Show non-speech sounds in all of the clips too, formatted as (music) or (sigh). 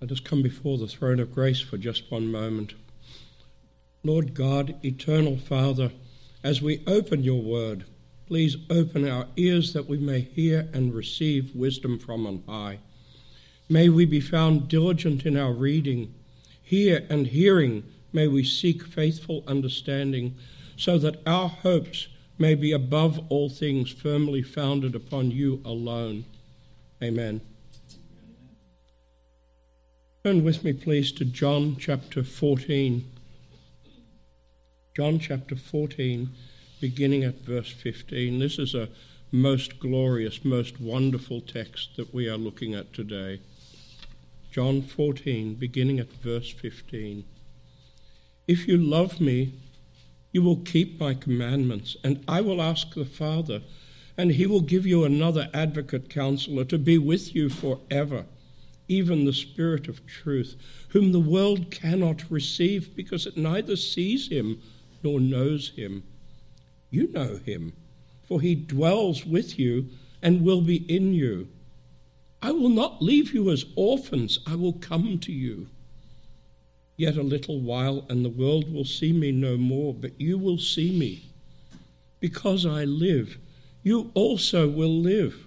Let us come before the throne of grace for just one moment. Lord God, eternal Father, as we open your word, please open our ears that we may hear and receive wisdom from on high. May we be found diligent in our reading. Hear and hearing, may we seek faithful understanding, so that our hopes may be above all things firmly founded upon you alone. Amen. Turn with me, please, to John chapter 14. John chapter 14, beginning at verse 15. This is a most glorious, most wonderful text that we are looking at today. John 14, beginning at verse 15. If you love me, you will keep my commandments, and I will ask the Father, and he will give you another advocate counselor to be with you forever even the Spirit of truth, whom the world cannot receive because it neither sees him nor knows him. You know him, for he dwells with you and will be in you. I will not leave you as orphans, I will come to you. Yet a little while, and the world will see me no more, but you will see me. Because I live, you also will live.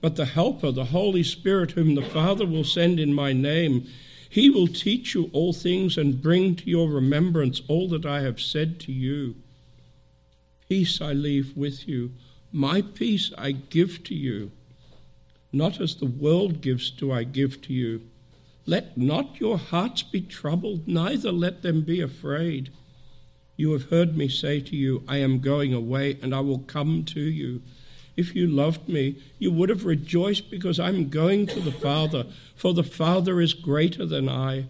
But the Helper, the Holy Spirit, whom the Father will send in my name, he will teach you all things and bring to your remembrance all that I have said to you. Peace I leave with you, my peace I give to you. Not as the world gives do I give to you. Let not your hearts be troubled, neither let them be afraid. You have heard me say to you, I am going away, and I will come to you. If you loved me, you would have rejoiced because I'm going to the Father, for the Father is greater than I.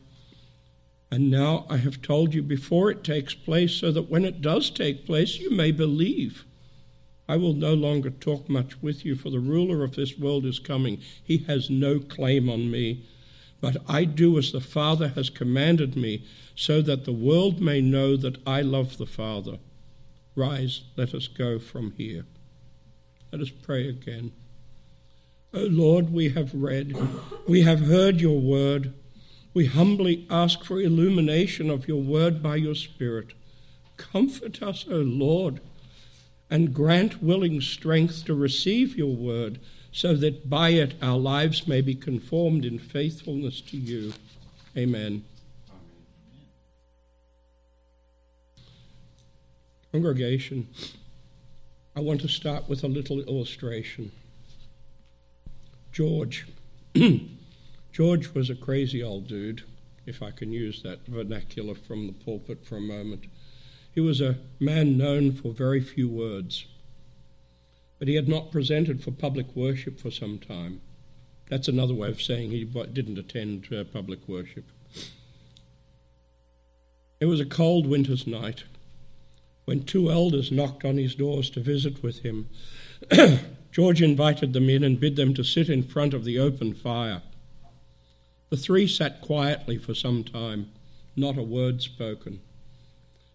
And now I have told you before it takes place, so that when it does take place, you may believe. I will no longer talk much with you, for the ruler of this world is coming. He has no claim on me. But I do as the Father has commanded me, so that the world may know that I love the Father. Rise, let us go from here. Let us pray again. O oh Lord, we have read, we have heard your word. We humbly ask for illumination of your word by your Spirit. Comfort us, O Lord, and grant willing strength to receive your word, so that by it our lives may be conformed in faithfulness to you. Amen. Congregation. I want to start with a little illustration. George. (clears throat) George was a crazy old dude, if I can use that vernacular from the pulpit for a moment. He was a man known for very few words, but he had not presented for public worship for some time. That's another way of saying he didn't attend uh, public worship. It was a cold winter's night when two elders knocked on his doors to visit with him. (clears throat) George invited them in and bid them to sit in front of the open fire. The three sat quietly for some time, not a word spoken.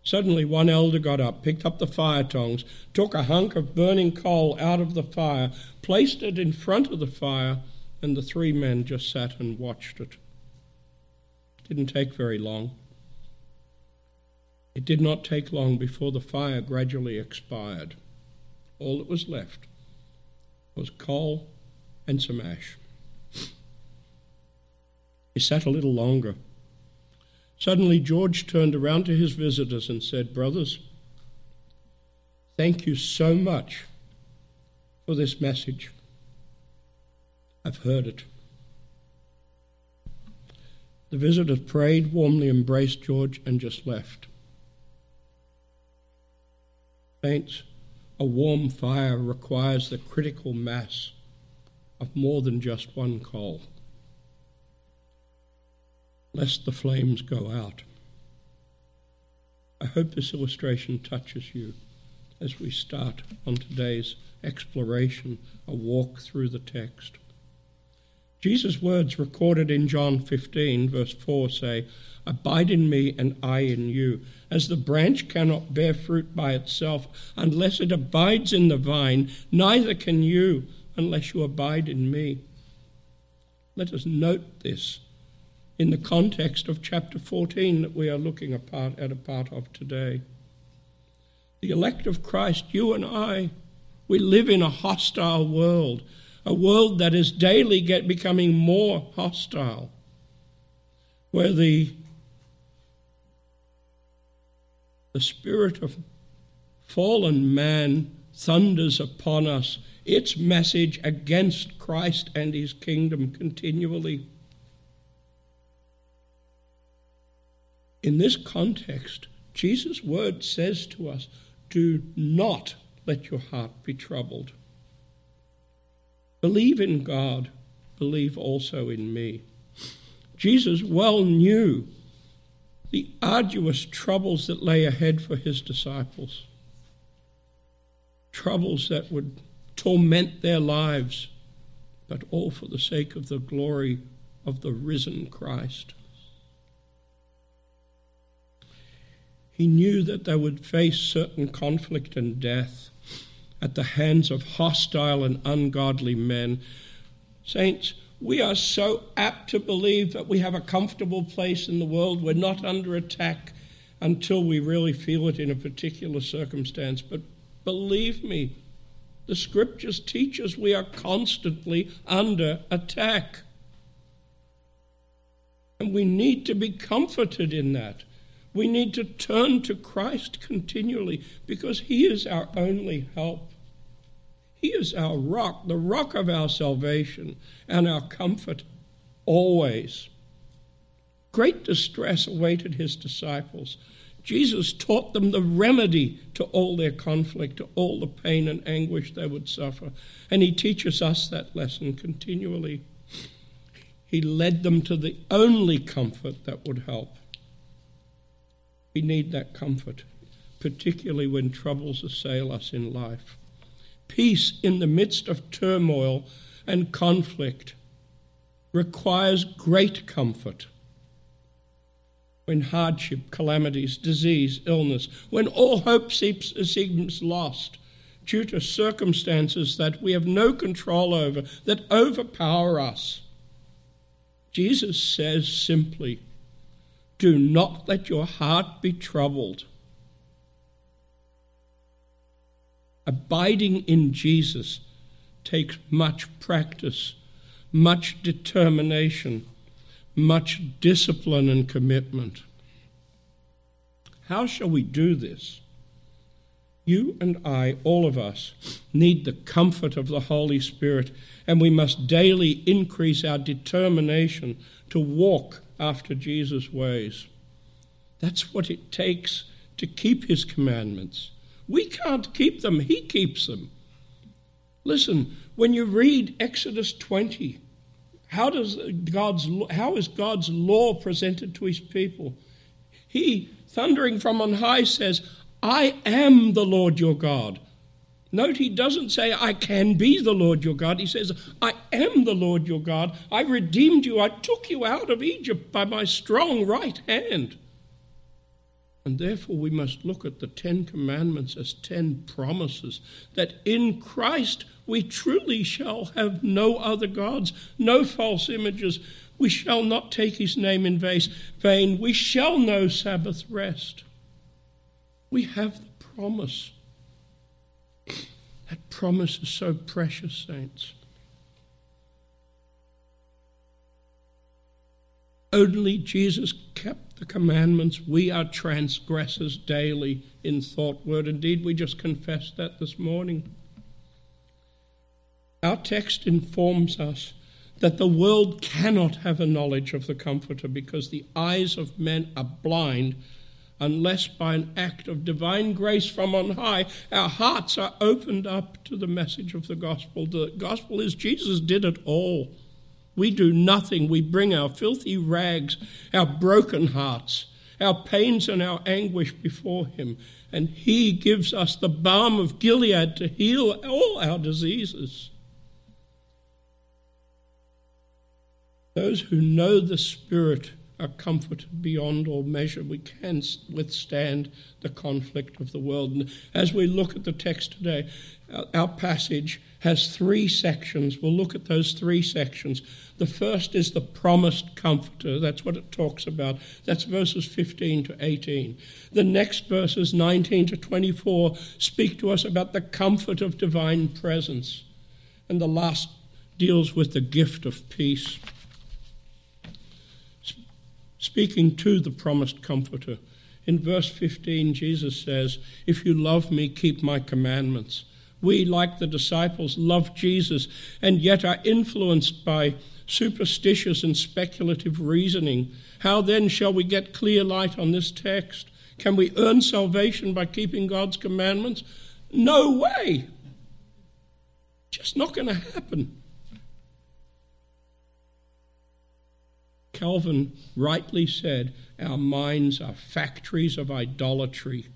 Suddenly, one elder got up, picked up the fire tongs, took a hunk of burning coal out of the fire, placed it in front of the fire, and the three men just sat and watched it. didn't take very long. It did not take long before the fire gradually expired. All that was left was coal and some ash. He sat a little longer. Suddenly, George turned around to his visitors and said, Brothers, thank you so much for this message. I've heard it. The visitors prayed, warmly embraced George, and just left. Saints, a warm fire requires the critical mass of more than just one coal, lest the flames go out. I hope this illustration touches you as we start on today's exploration, a walk through the text. Jesus' words recorded in John 15, verse 4 say, Abide in me and I in you. As the branch cannot bear fruit by itself unless it abides in the vine, neither can you unless you abide in me. Let us note this in the context of chapter 14 that we are looking at a part of today. The elect of Christ, you and I, we live in a hostile world a world that is daily get, becoming more hostile, where the, the spirit of fallen man thunders upon us its message against Christ and his kingdom continually. In this context, Jesus' word says to us do not let your heart be troubled. Believe in God, believe also in me. Jesus well knew the arduous troubles that lay ahead for his disciples, troubles that would torment their lives, but all for the sake of the glory of the risen Christ. He knew that they would face certain conflict and death at the hands of hostile and ungodly men. Saints, we are so apt to believe that we have a comfortable place in the world. We're not under attack until we really feel it in a particular circumstance. But believe me, the scriptures teach us we are constantly under attack. And we need to be comforted in that. We need to turn to Christ continually because He is our only help. He is our rock, the rock of our salvation and our comfort always. Great distress awaited his disciples. Jesus taught them the remedy to all their conflict, to all the pain and anguish they would suffer. And he teaches us that lesson continually. He led them to the only comfort that would help. We need that comfort, particularly when troubles assail us in life peace in the midst of turmoil and conflict requires great comfort. When hardship, calamities, disease, illness, when all hope seems, lost due to circumstances that we have no control over, that overpower us, Jesus says simply, Do not let your heart be troubled. Abiding in Jesus takes much practice, much determination, much discipline and commitment. How shall we do this? You and I, all of us, need the comfort of the Holy Spirit, and we must daily increase our determination to walk after Jesus' ways. That's what it takes to keep His commandments. We can't keep them, He keeps them. Listen, when you read Exodus 20, how, does God's, how is God's law presented to His people? He, thundering from on high, says, I am the Lord your God. Note, he doesn't say, I can be the Lord your God. He says, I am the Lord your God. I redeemed you. I took you out of Egypt by my strong right hand. And therefore, we must look at the Ten Commandments as ten promises that in Christ we truly shall have no other gods, no false images. We shall not take his name in vain. We shall know Sabbath rest. We have the promise. That promise is so precious, saints. Only Jesus kept the commandments, we are transgressors daily in thought, word, and deed. We just confessed that this morning. Our text informs us that the world cannot have a knowledge of the Comforter because the eyes of men are blind unless by an act of divine grace from on high our hearts are opened up to the message of the gospel. The gospel is Jesus did it all. We do nothing. We bring our filthy rags, our broken hearts, our pains and our anguish before Him, and He gives us the balm of Gilead to heal all our diseases. Those who know the Spirit are comforted beyond all measure. We can withstand the conflict of the world. And as we look at the text today, our passage has three sections. We'll look at those three sections. The first is the promised comforter. That's what it talks about. That's verses 15 to 18. The next verses 19 to 24 speak to us about the comfort of divine presence. And the last deals with the gift of peace speaking to the promised Comforter. In verse 15, Jesus says, If you love me, keep my commandments. We, like the disciples, love Jesus and yet are influenced by superstitious and speculative reasoning. How then shall we get clear light on this text? Can we earn salvation by keeping God's commandments? No way. Just not going to happen. Calvin rightly said, Our minds are factories of idolatry.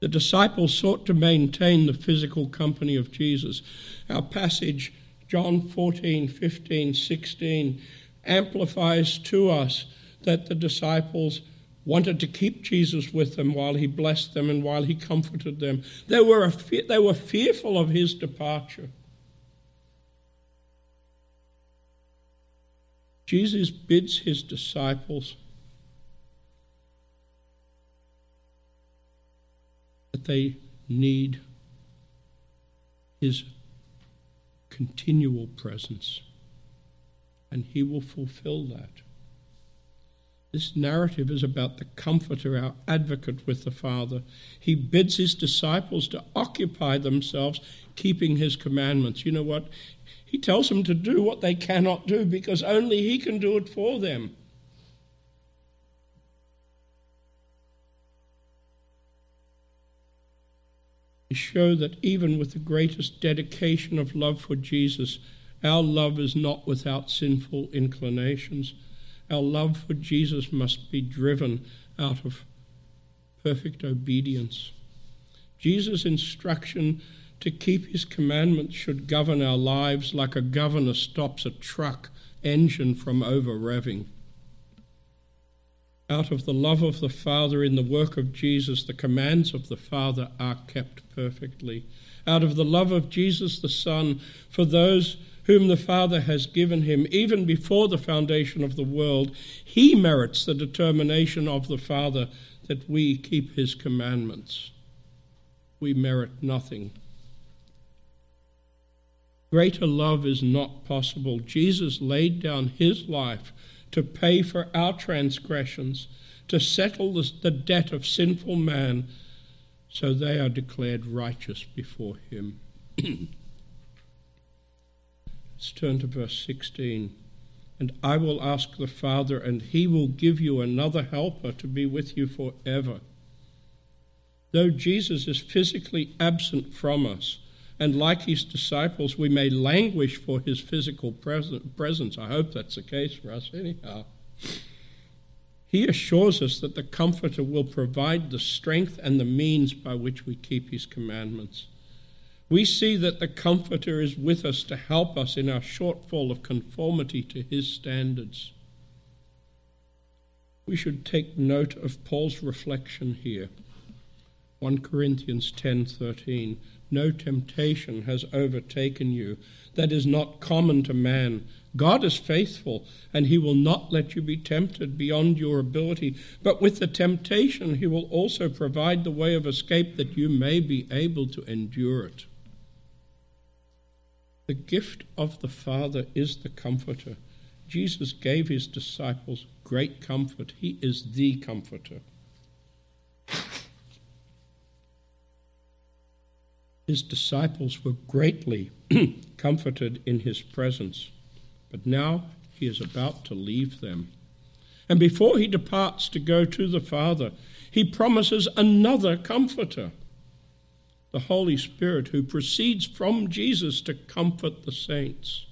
The disciples sought to maintain the physical company of Jesus. Our passage, John 14, 15, 16, amplifies to us that the disciples wanted to keep Jesus with them while he blessed them and while he comforted them. They were, they were fearful of his departure. Jesus bids his disciples that they need his continual presence, and he will fulfill that. This narrative is about the Comforter, our advocate with the Father. He bids his disciples to occupy themselves keeping his commandments. You know what? He tells them to do what they cannot do because only He can do it for them. Show that even with the greatest dedication of love for Jesus, our love is not without sinful inclinations. Our love for Jesus must be driven out of perfect obedience. Jesus' instruction to keep his commandments should govern our lives like a governor stops a truck engine from over revving. Out of the love of the Father in the work of Jesus, the commands of the Father are kept perfectly. Out of the love of Jesus the Son for those whom the Father has given him, even before the foundation of the world, he merits the determination of the Father that we keep his commandments. We merit nothing. Greater love is not possible. Jesus laid down his life to pay for our transgressions, to settle the debt of sinful man, so they are declared righteous before him. (clears throat) Let's turn to verse 16. And I will ask the Father, and he will give you another helper to be with you forever. Though Jesus is physically absent from us, and like his disciples, we may languish for his physical presence. I hope that's the case for us, anyhow. He assures us that the Comforter will provide the strength and the means by which we keep his commandments. We see that the Comforter is with us to help us in our shortfall of conformity to his standards. We should take note of Paul's reflection here. 1 Corinthians 10:13 no temptation has overtaken you that is not common to man. God is faithful, and he will not let you be tempted beyond your ability. But with the temptation, he will also provide the way of escape that you may be able to endure it. The gift of the Father is the Comforter. Jesus gave his disciples great comfort. He is the comforter. His disciples were greatly (clears throat) comforted in his presence, but now he is about to leave them. And before he departs to go to the Father, he promises another comforter, the Holy Spirit, who proceeds from Jesus to comfort the saints.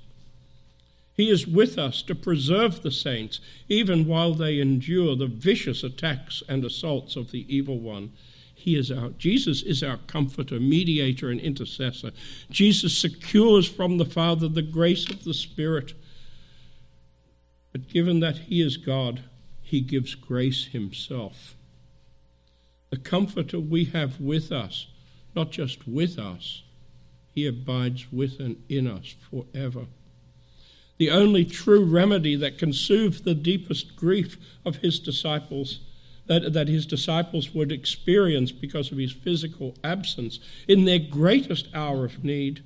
He is with us to preserve the saints, even while they endure the vicious attacks and assaults of the evil one. He is our Jesus is our comforter, mediator, and intercessor. Jesus secures from the Father the grace of the Spirit. But given that he is God, he gives grace himself. The comforter we have with us, not just with us, he abides with and in us forever the only true remedy that can soothe the deepest grief of his disciples, that, that his disciples would experience because of his physical absence in their greatest hour of need,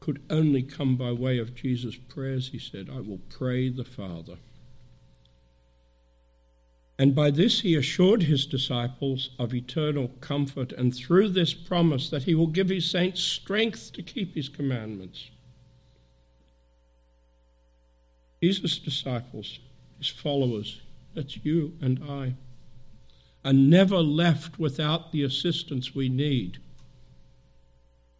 could only come by way of Jesus' prayers. He said, I will pray the Father. And by this he assured his disciples of eternal comfort, and through this promise that he will give his saints strength to keep his commandments. Jesus' disciples, his followers, that's you and I, are never left without the assistance we need.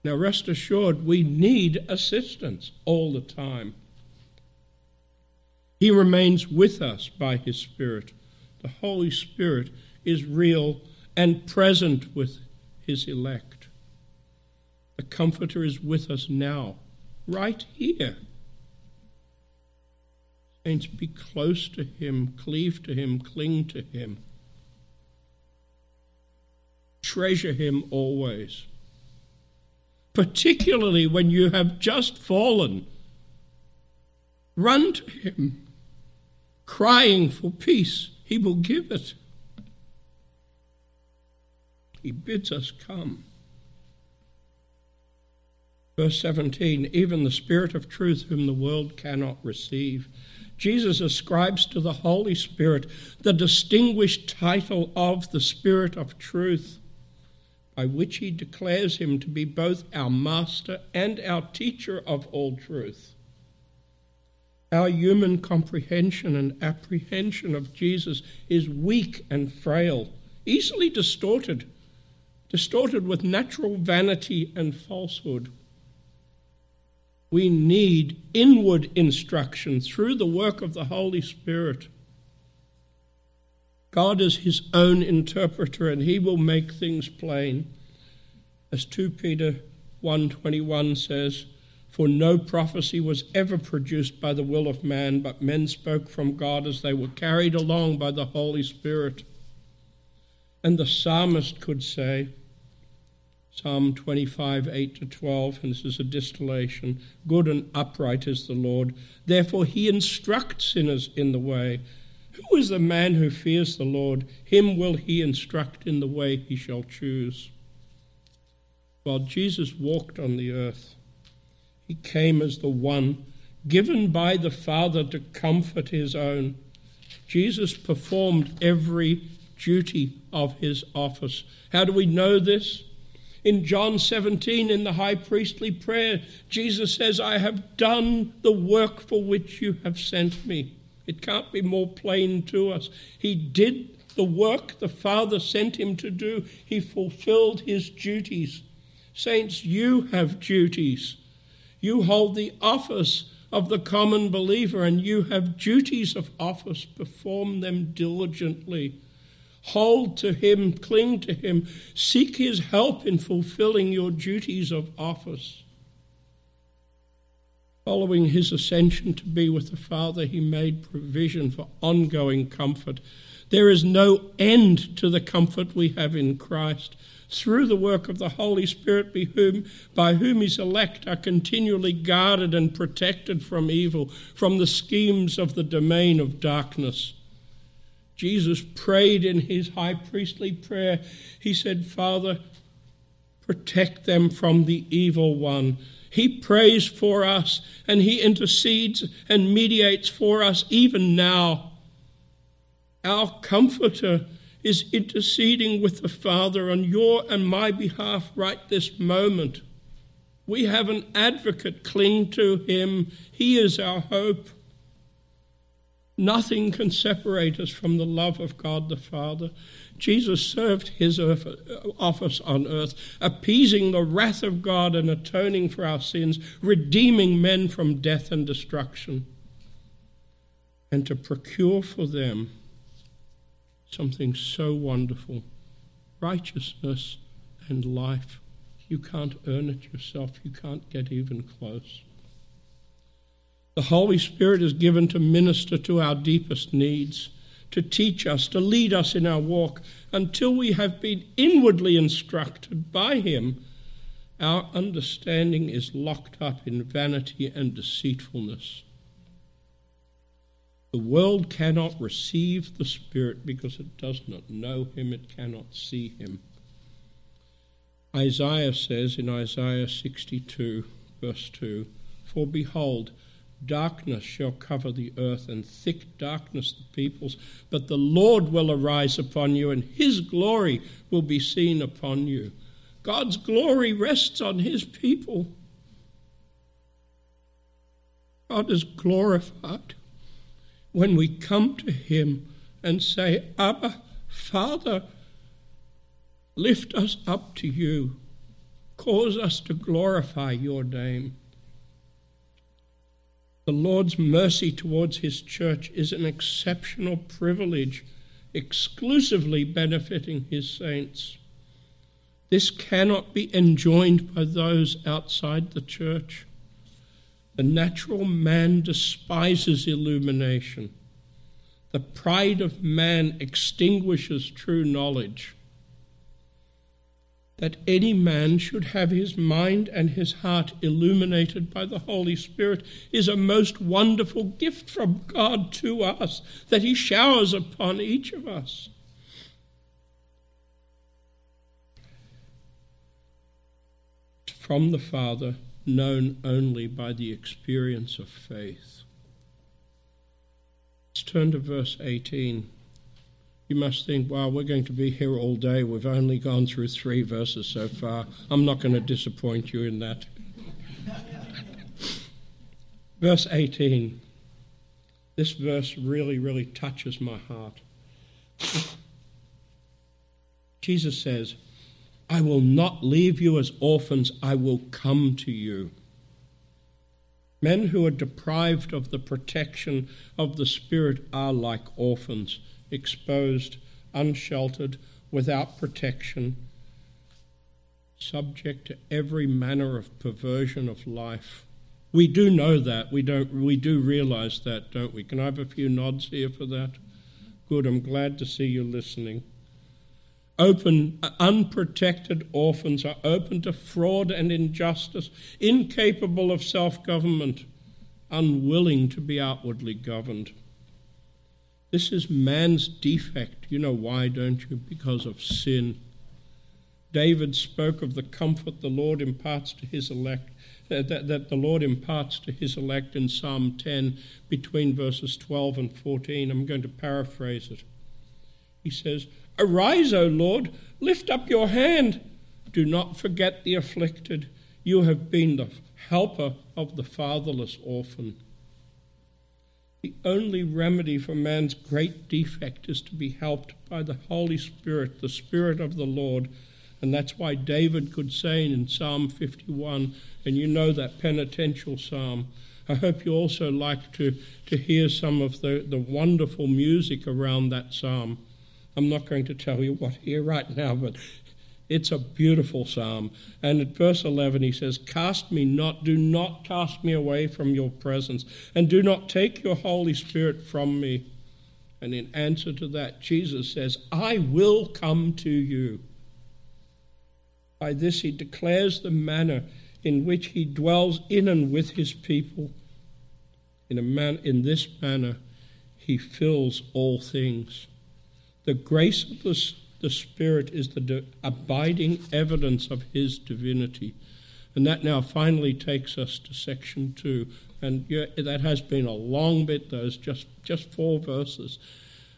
Now, rest assured, we need assistance all the time. He remains with us by His Spirit. The Holy Spirit is real and present with His elect. The Comforter is with us now, right here. Saints, be close to Him, cleave to Him, cling to Him. Treasure Him always. Particularly when you have just fallen. Run to Him, crying for peace. He will give it. He bids us come. Verse 17 Even the Spirit of truth, whom the world cannot receive, Jesus ascribes to the Holy Spirit the distinguished title of the Spirit of truth, by which he declares him to be both our master and our teacher of all truth. Our human comprehension and apprehension of Jesus is weak and frail, easily distorted, distorted with natural vanity and falsehood we need inward instruction through the work of the Holy Spirit. God is his own interpreter and he will make things plain. As 2 Peter 1:21 says, for no prophecy was ever produced by the will of man, but men spoke from God as they were carried along by the Holy Spirit. And the psalmist could say, Psalm 25, 8 to 12, and this is a distillation. Good and upright is the Lord. Therefore, he instructs sinners in the way. Who is the man who fears the Lord? Him will he instruct in the way he shall choose. While Jesus walked on the earth, he came as the one given by the Father to comfort his own. Jesus performed every duty of his office. How do we know this? In John 17, in the high priestly prayer, Jesus says, I have done the work for which you have sent me. It can't be more plain to us. He did the work the Father sent him to do, he fulfilled his duties. Saints, you have duties. You hold the office of the common believer, and you have duties of office. Perform them diligently. Hold to Him, cling to Him, seek His help in fulfilling your duties of office. Following His ascension to be with the Father, He made provision for ongoing comfort. There is no end to the comfort we have in Christ through the work of the Holy Spirit, by whom, by whom his elect are continually guarded and protected from evil, from the schemes of the domain of darkness. Jesus prayed in his high priestly prayer. He said, Father, protect them from the evil one. He prays for us and He intercedes and mediates for us even now. Our Comforter is interceding with the Father on your and my behalf right this moment. We have an advocate. Cling to him. He is our hope. Nothing can separate us from the love of God the Father. Jesus served his uh, office on earth, appeasing the wrath of God and atoning for our sins, redeeming men from death and destruction, and to procure for them something so wonderful righteousness and life. You can't earn it yourself, you can't get even close. The Holy Spirit is given to minister to our deepest needs, to teach us, to lead us in our walk until we have been inwardly instructed by Him. Our understanding is locked up in vanity and deceitfulness. The world cannot receive the Spirit because it does not know Him, it cannot see Him. Isaiah says in Isaiah 62, verse 2 For behold, darkness shall cover the earth, and thick darkness the peoples. But the Lord will arise upon you, and his glory will be seen upon you. God's glory rests on his people. God is glorified when we come to him and say, Abba, Father, lift us up to you. Cause us to glorify your name. The Lord's mercy towards his church is an exceptional privilege, exclusively benefiting his saints. This cannot be enjoined by those outside the church. The natural man despises illumination. The pride of man extinguishes true knowledge. That any man should have his mind and his heart illuminated by the Holy Spirit is a most wonderful gift from God to us that He showers upon each of us. From the Father known only by the experience of faith. Let's turn to verse 18. You must think, wow, we're going to be here all day. We've only gone through three verses so far. I'm not going to disappoint you in that. (laughs) verse 18. This verse really, really touches my heart. (clears throat) Jesus says, I will not leave you as orphans, I will come to you. Men who are deprived of the protection of the Spirit are like orphans, exposed, unsheltered, without protection, subject to every manner of perversion of life. We do know that. We don't we do realize that, don't we? Can I have a few nods here for that? Good, I'm glad to see you listening open, uh, unprotected orphans are open to fraud and injustice, incapable of self government, unwilling to be outwardly governed. This is man's defect. You know why, don't you? Because of sin. David spoke of the comfort the Lord imparts to his elect, uh, that, that the Lord imparts to his elect in Psalm 10 between verses 12 and 14. I'm going to paraphrase it. He says, Arise, O Lord, lift up your hand. Do not forget the afflicted. You have been the helper of the fatherless orphan. The only remedy for man's great defect is to be helped by the Holy Spirit, the Spirit of the Lord. And that's why David could say in Psalm 51, and you know that penitential psalm. I hope you also like to, to hear some of the, the wonderful music around that psalm. I'm not going to tell you what here right now, but it's a beautiful psalm. And at verse 11, he says, Cast me not, do not cast me away from your presence, and do not take your Holy Spirit from me. And in answer to that, Jesus says, I will come to you. By this, he declares the manner in which he dwells in and with his people. In, man, in this manner, he fills all things. The grace of the, the Spirit is the abiding evidence of His divinity. And that now finally takes us to section two. And yeah, that has been a long bit, those just, just four verses.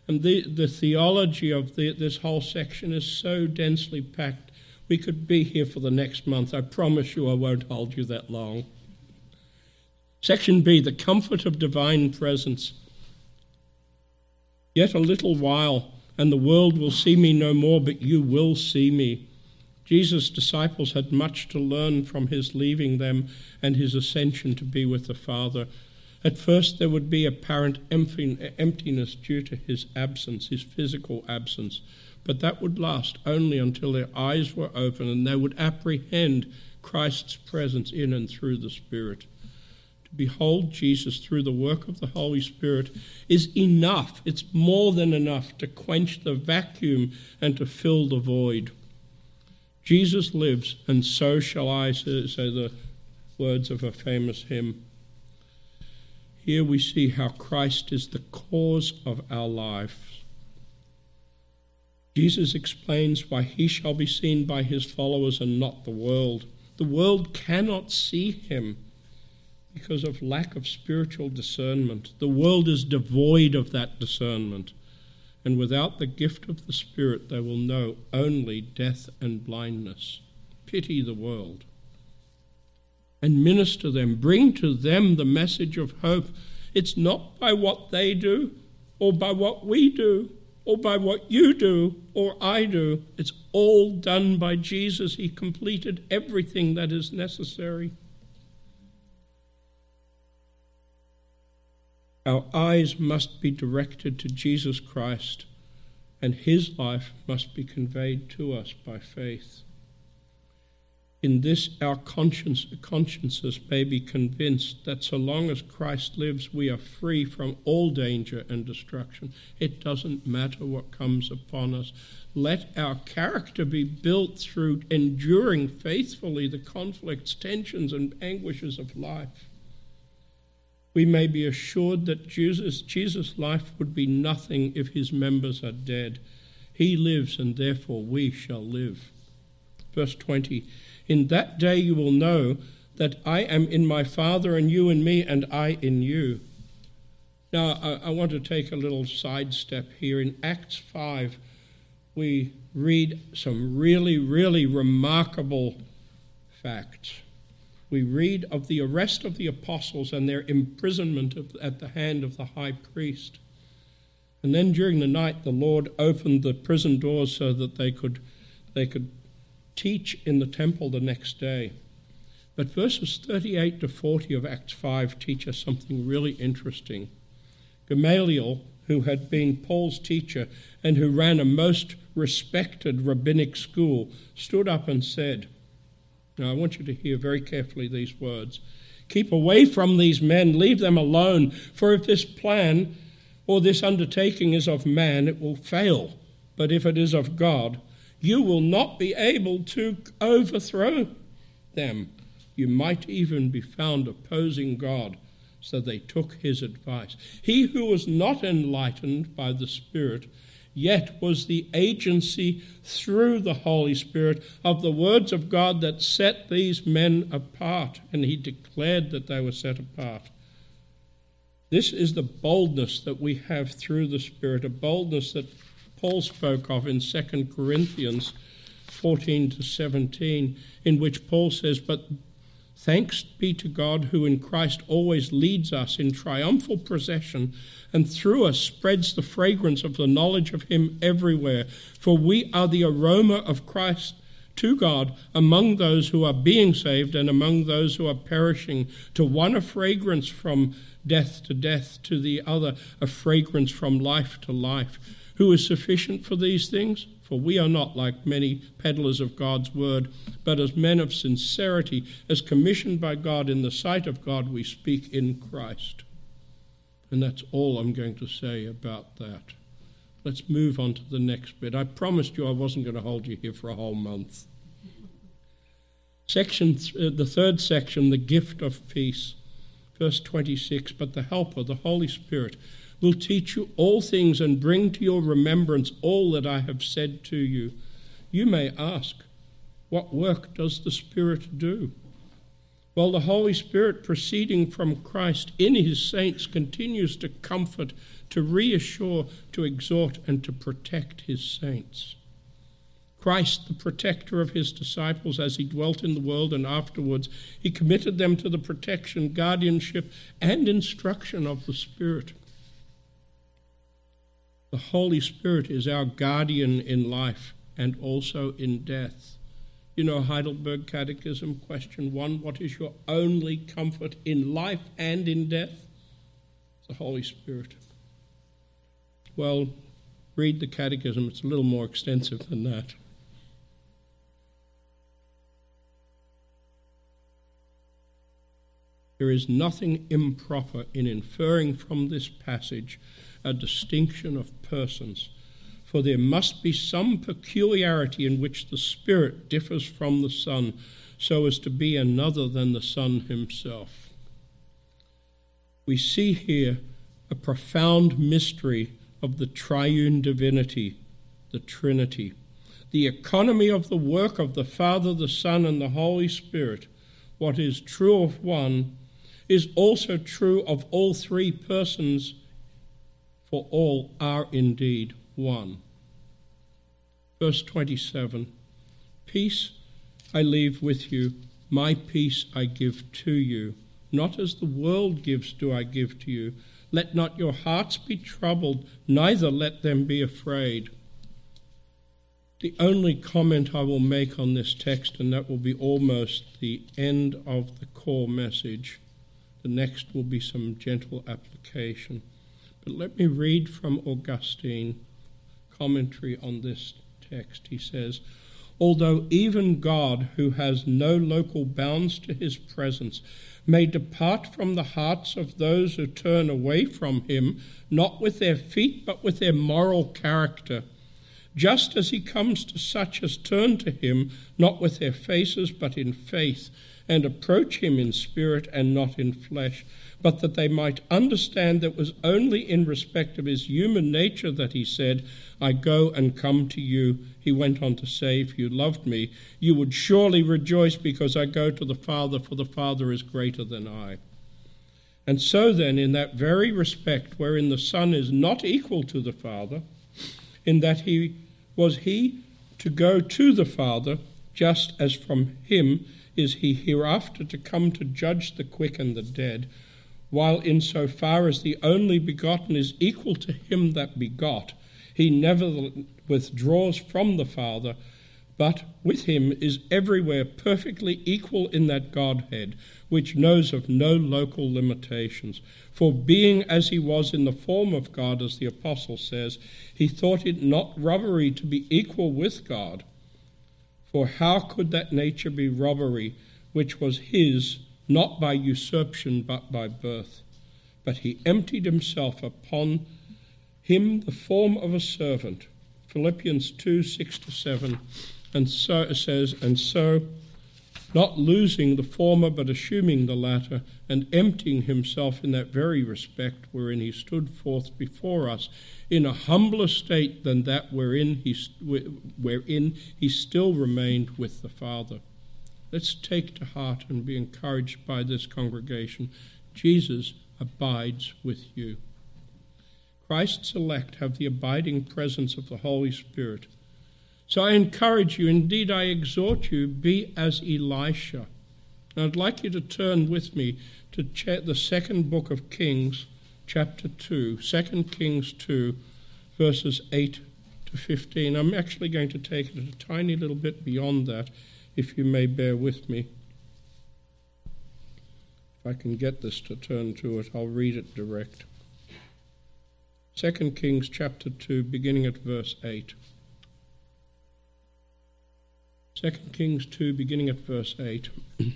And the, the theology of the, this whole section is so densely packed, we could be here for the next month. I promise you I won't hold you that long. Section B The comfort of divine presence. Yet a little while, and the world will see me no more, but you will see me. Jesus' disciples had much to learn from his leaving them and his ascension to be with the Father. At first, there would be apparent emptiness due to his absence, his physical absence, but that would last only until their eyes were open and they would apprehend Christ's presence in and through the Spirit. Behold Jesus through the work of the Holy Spirit is enough, it's more than enough to quench the vacuum and to fill the void. Jesus lives, and so shall I, say the words of a famous hymn. Here we see how Christ is the cause of our life. Jesus explains why he shall be seen by his followers and not the world. The world cannot see him because of lack of spiritual discernment. The world is devoid of that discernment and without the gift of the Spirit, they will know only death and blindness. Pity the world. And minister them, bring to them the message of hope. It's not by what they do, or by what we do, or by what you do, or I do. It's all done by Jesus. He completed everything that is necessary. Our eyes must be directed to Jesus Christ, and his life must be conveyed to us by faith. In this, our conscience, consciences may be convinced that so long as Christ lives, we are free from all danger and destruction. It doesn't matter what comes upon us. Let our character be built through enduring faithfully the conflicts, tensions, and anguishes of life we may be assured that Jesus, Jesus' life would be nothing if his members are dead. He lives, and therefore we shall live. Verse 20 In that day you will know that I am in my Father, and you in me, and I in you. Now, I, I want to take a little sidestep here. In Acts 5, we read some really, really remarkable facts we read of the arrest of the apostles and their imprisonment at the hand of the high priest. And then during the night, the Lord opened the prison doors so that they could, they could teach in the temple the next day. But verses 38 to 40 of Acts 5 teach us something really interesting. Gamaliel, who had been Paul's teacher and who ran a most respected rabbinic school, stood up and said, now, I want you to hear very carefully these words. Keep away from these men, leave them alone, for if this plan or this undertaking is of man, it will fail. But if it is of God, you will not be able to overthrow them. You might even be found opposing God. So they took his advice. He who was not enlightened by the Spirit yet was the agency through the Holy Spirit of the words of God that set these men apart, and he declared that they were set apart. This is the boldness that we have through the Spirit, a boldness that Paul spoke of in 2 Corinthians 14 to 17, in which Paul says, But thanks be to God who in Christ always leads us in triumphal procession and through us spreads the fragrance of the knowledge of Him everywhere. For we are the aroma of Christ to God among those who are being saved and among those who are perishing. To one, a fragrance from death to death, to the other, a fragrance from life to life. Who is sufficient for these things? For we are not like many peddlers of God's word, but as men of sincerity, as commissioned by God in the sight of God, we speak in Christ. And that's all I'm going to say about that. Let's move on to the next bit. I promised you I wasn't going to hold you here for a whole month. Section, th- uh, the third section, the gift of peace. Verse 26 But the Helper, the Holy Spirit, will teach you all things and bring to your remembrance all that I have said to you. You may ask, What work does the Spirit do? Well, the Holy Spirit proceeding from Christ in his saints continues to comfort, to reassure, to exhort, and to protect his saints. Christ, the protector of his disciples as he dwelt in the world and afterwards, he committed them to the protection, guardianship, and instruction of the Spirit. The Holy Spirit is our guardian in life and also in death. You know, Heidelberg Catechism, question one What is your only comfort in life and in death? The Holy Spirit. Well, read the Catechism, it's a little more extensive than that. There is nothing improper in inferring from this passage a distinction of persons for there must be some peculiarity in which the Spirit differs from the Son, so as to be another than the Son himself. We see here a profound mystery of the triune divinity, the Trinity, the economy of the work of the Father, the Son, and the Holy Spirit. What is true of one is also true of all three persons, for all are indeed one. Verse 27 Peace I leave with you, my peace I give to you. Not as the world gives, do I give to you. Let not your hearts be troubled, neither let them be afraid. The only comment I will make on this text, and that will be almost the end of the core message. The next will be some gentle application. But let me read from Augustine commentary on this text. He says, Although even God, who has no local bounds to his presence, may depart from the hearts of those who turn away from him, not with their feet, but with their moral character, just as he comes to such as turn to him, not with their faces, but in faith, and approach him in spirit and not in flesh but that they might understand that it was only in respect of his human nature that he said, I go and come to you. He went on to say, If you loved me, you would surely rejoice because I go to the Father, for the Father is greater than I. And so then, in that very respect wherein the Son is not equal to the Father, in that he was he to go to the Father, just as from him is he hereafter to come to judge the quick and the dead, while in so far as the only begotten is equal to him that begot, he never withdraws from the Father, but with him is everywhere perfectly equal in that Godhead, which knows of no local limitations. For being as he was in the form of God, as the Apostle says, he thought it not robbery to be equal with God. For how could that nature be robbery which was his? Not by usurpation, but by birth. But he emptied himself upon him the form of a servant. Philippians 2 6 to 7. And so it says, and so, not losing the former, but assuming the latter, and emptying himself in that very respect wherein he stood forth before us in a humbler state than that wherein he, wherein he still remained with the Father. Let's take to heart and be encouraged by this congregation. Jesus abides with you. Christ's elect have the abiding presence of the Holy Spirit. So I encourage you, indeed I exhort you, be as Elisha. Now I'd like you to turn with me to the second book of Kings, chapter 2, 2 Kings 2, verses 8 to 15. I'm actually going to take it a tiny little bit beyond that if you may bear with me. If I can get this to turn to it, I'll read it direct. 2 Kings chapter 2, beginning at verse 8. 2 Kings 2, beginning at verse 8. (clears throat)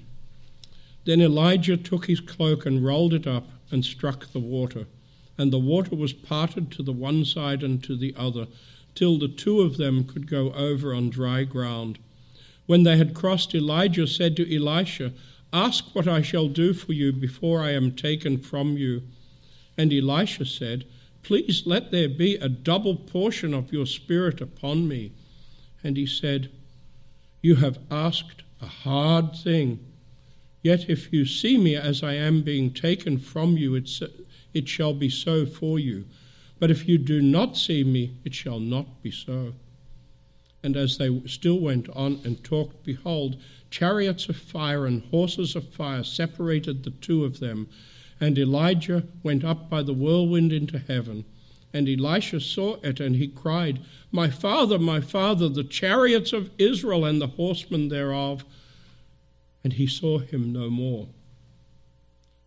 then Elijah took his cloak and rolled it up and struck the water, and the water was parted to the one side and to the other, till the two of them could go over on dry ground. When they had crossed, Elijah said to Elisha, Ask what I shall do for you before I am taken from you. And Elisha said, Please let there be a double portion of your spirit upon me. And he said, You have asked a hard thing. Yet if you see me as I am being taken from you, it shall be so for you. But if you do not see me, it shall not be so. And as they still went on and talked, behold, chariots of fire and horses of fire separated the two of them. And Elijah went up by the whirlwind into heaven. And Elisha saw it, and he cried, My father, my father, the chariots of Israel and the horsemen thereof. And he saw him no more.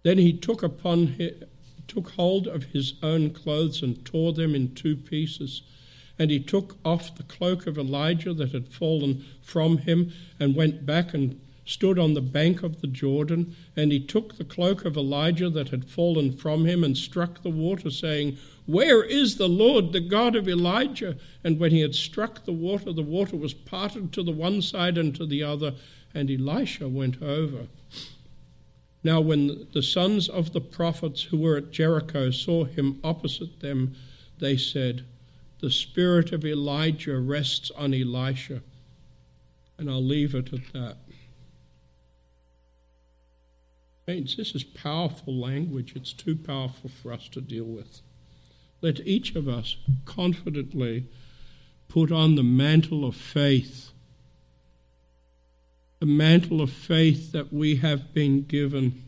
Then he took upon him, took hold of his own clothes and tore them in two pieces. And he took off the cloak of Elijah that had fallen from him, and went back and stood on the bank of the Jordan. And he took the cloak of Elijah that had fallen from him, and struck the water, saying, Where is the Lord, the God of Elijah? And when he had struck the water, the water was parted to the one side and to the other, and Elisha went over. Now, when the sons of the prophets who were at Jericho saw him opposite them, they said, The spirit of Elijah rests on Elisha. And I'll leave it at that. Saints, this is powerful language. It's too powerful for us to deal with. Let each of us confidently put on the mantle of faith the mantle of faith that we have been given.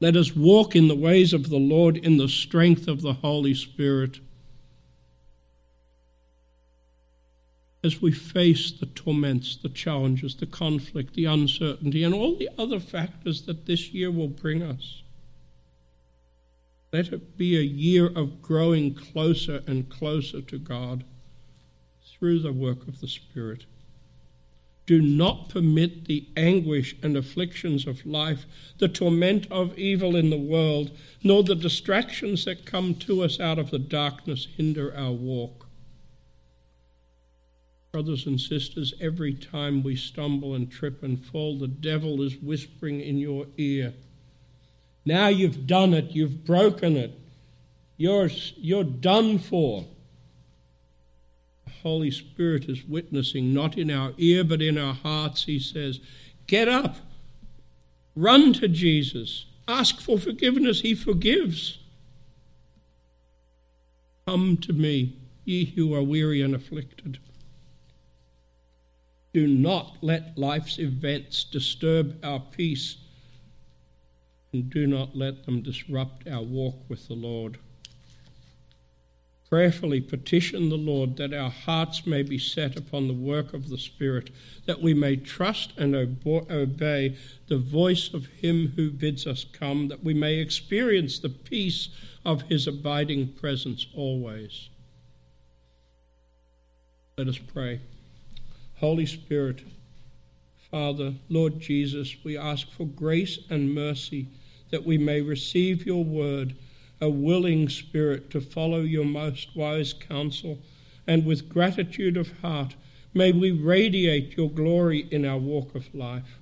Let us walk in the ways of the Lord in the strength of the Holy Spirit. As we face the torments, the challenges, the conflict, the uncertainty, and all the other factors that this year will bring us. Let it be a year of growing closer and closer to God through the work of the Spirit. Do not permit the anguish and afflictions of life, the torment of evil in the world, nor the distractions that come to us out of the darkness hinder our walk. Brothers and sisters, every time we stumble and trip and fall, the devil is whispering in your ear. Now you've done it, you've broken it, you're, you're done for. The Holy Spirit is witnessing, not in our ear, but in our hearts. He says, Get up, run to Jesus, ask for forgiveness. He forgives. Come to me, ye who are weary and afflicted. Do not let life's events disturb our peace, and do not let them disrupt our walk with the Lord prayerfully petition the Lord that our hearts may be set upon the work of the Spirit, that we may trust and obey the voice of Him who bids us come, that we may experience the peace of His abiding presence always. Let us pray. Holy Spirit, Father, Lord Jesus, we ask for grace and mercy that we may receive your word a willing spirit to follow your most wise counsel, and with gratitude of heart may we radiate your glory in our walk of life.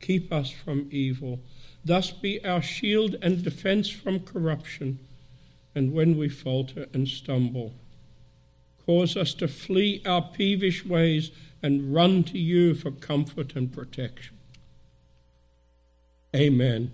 Keep us from evil. Thus be our shield and defense from corruption, and when we falter and stumble, cause us to flee our peevish ways and run to you for comfort and protection. Amen.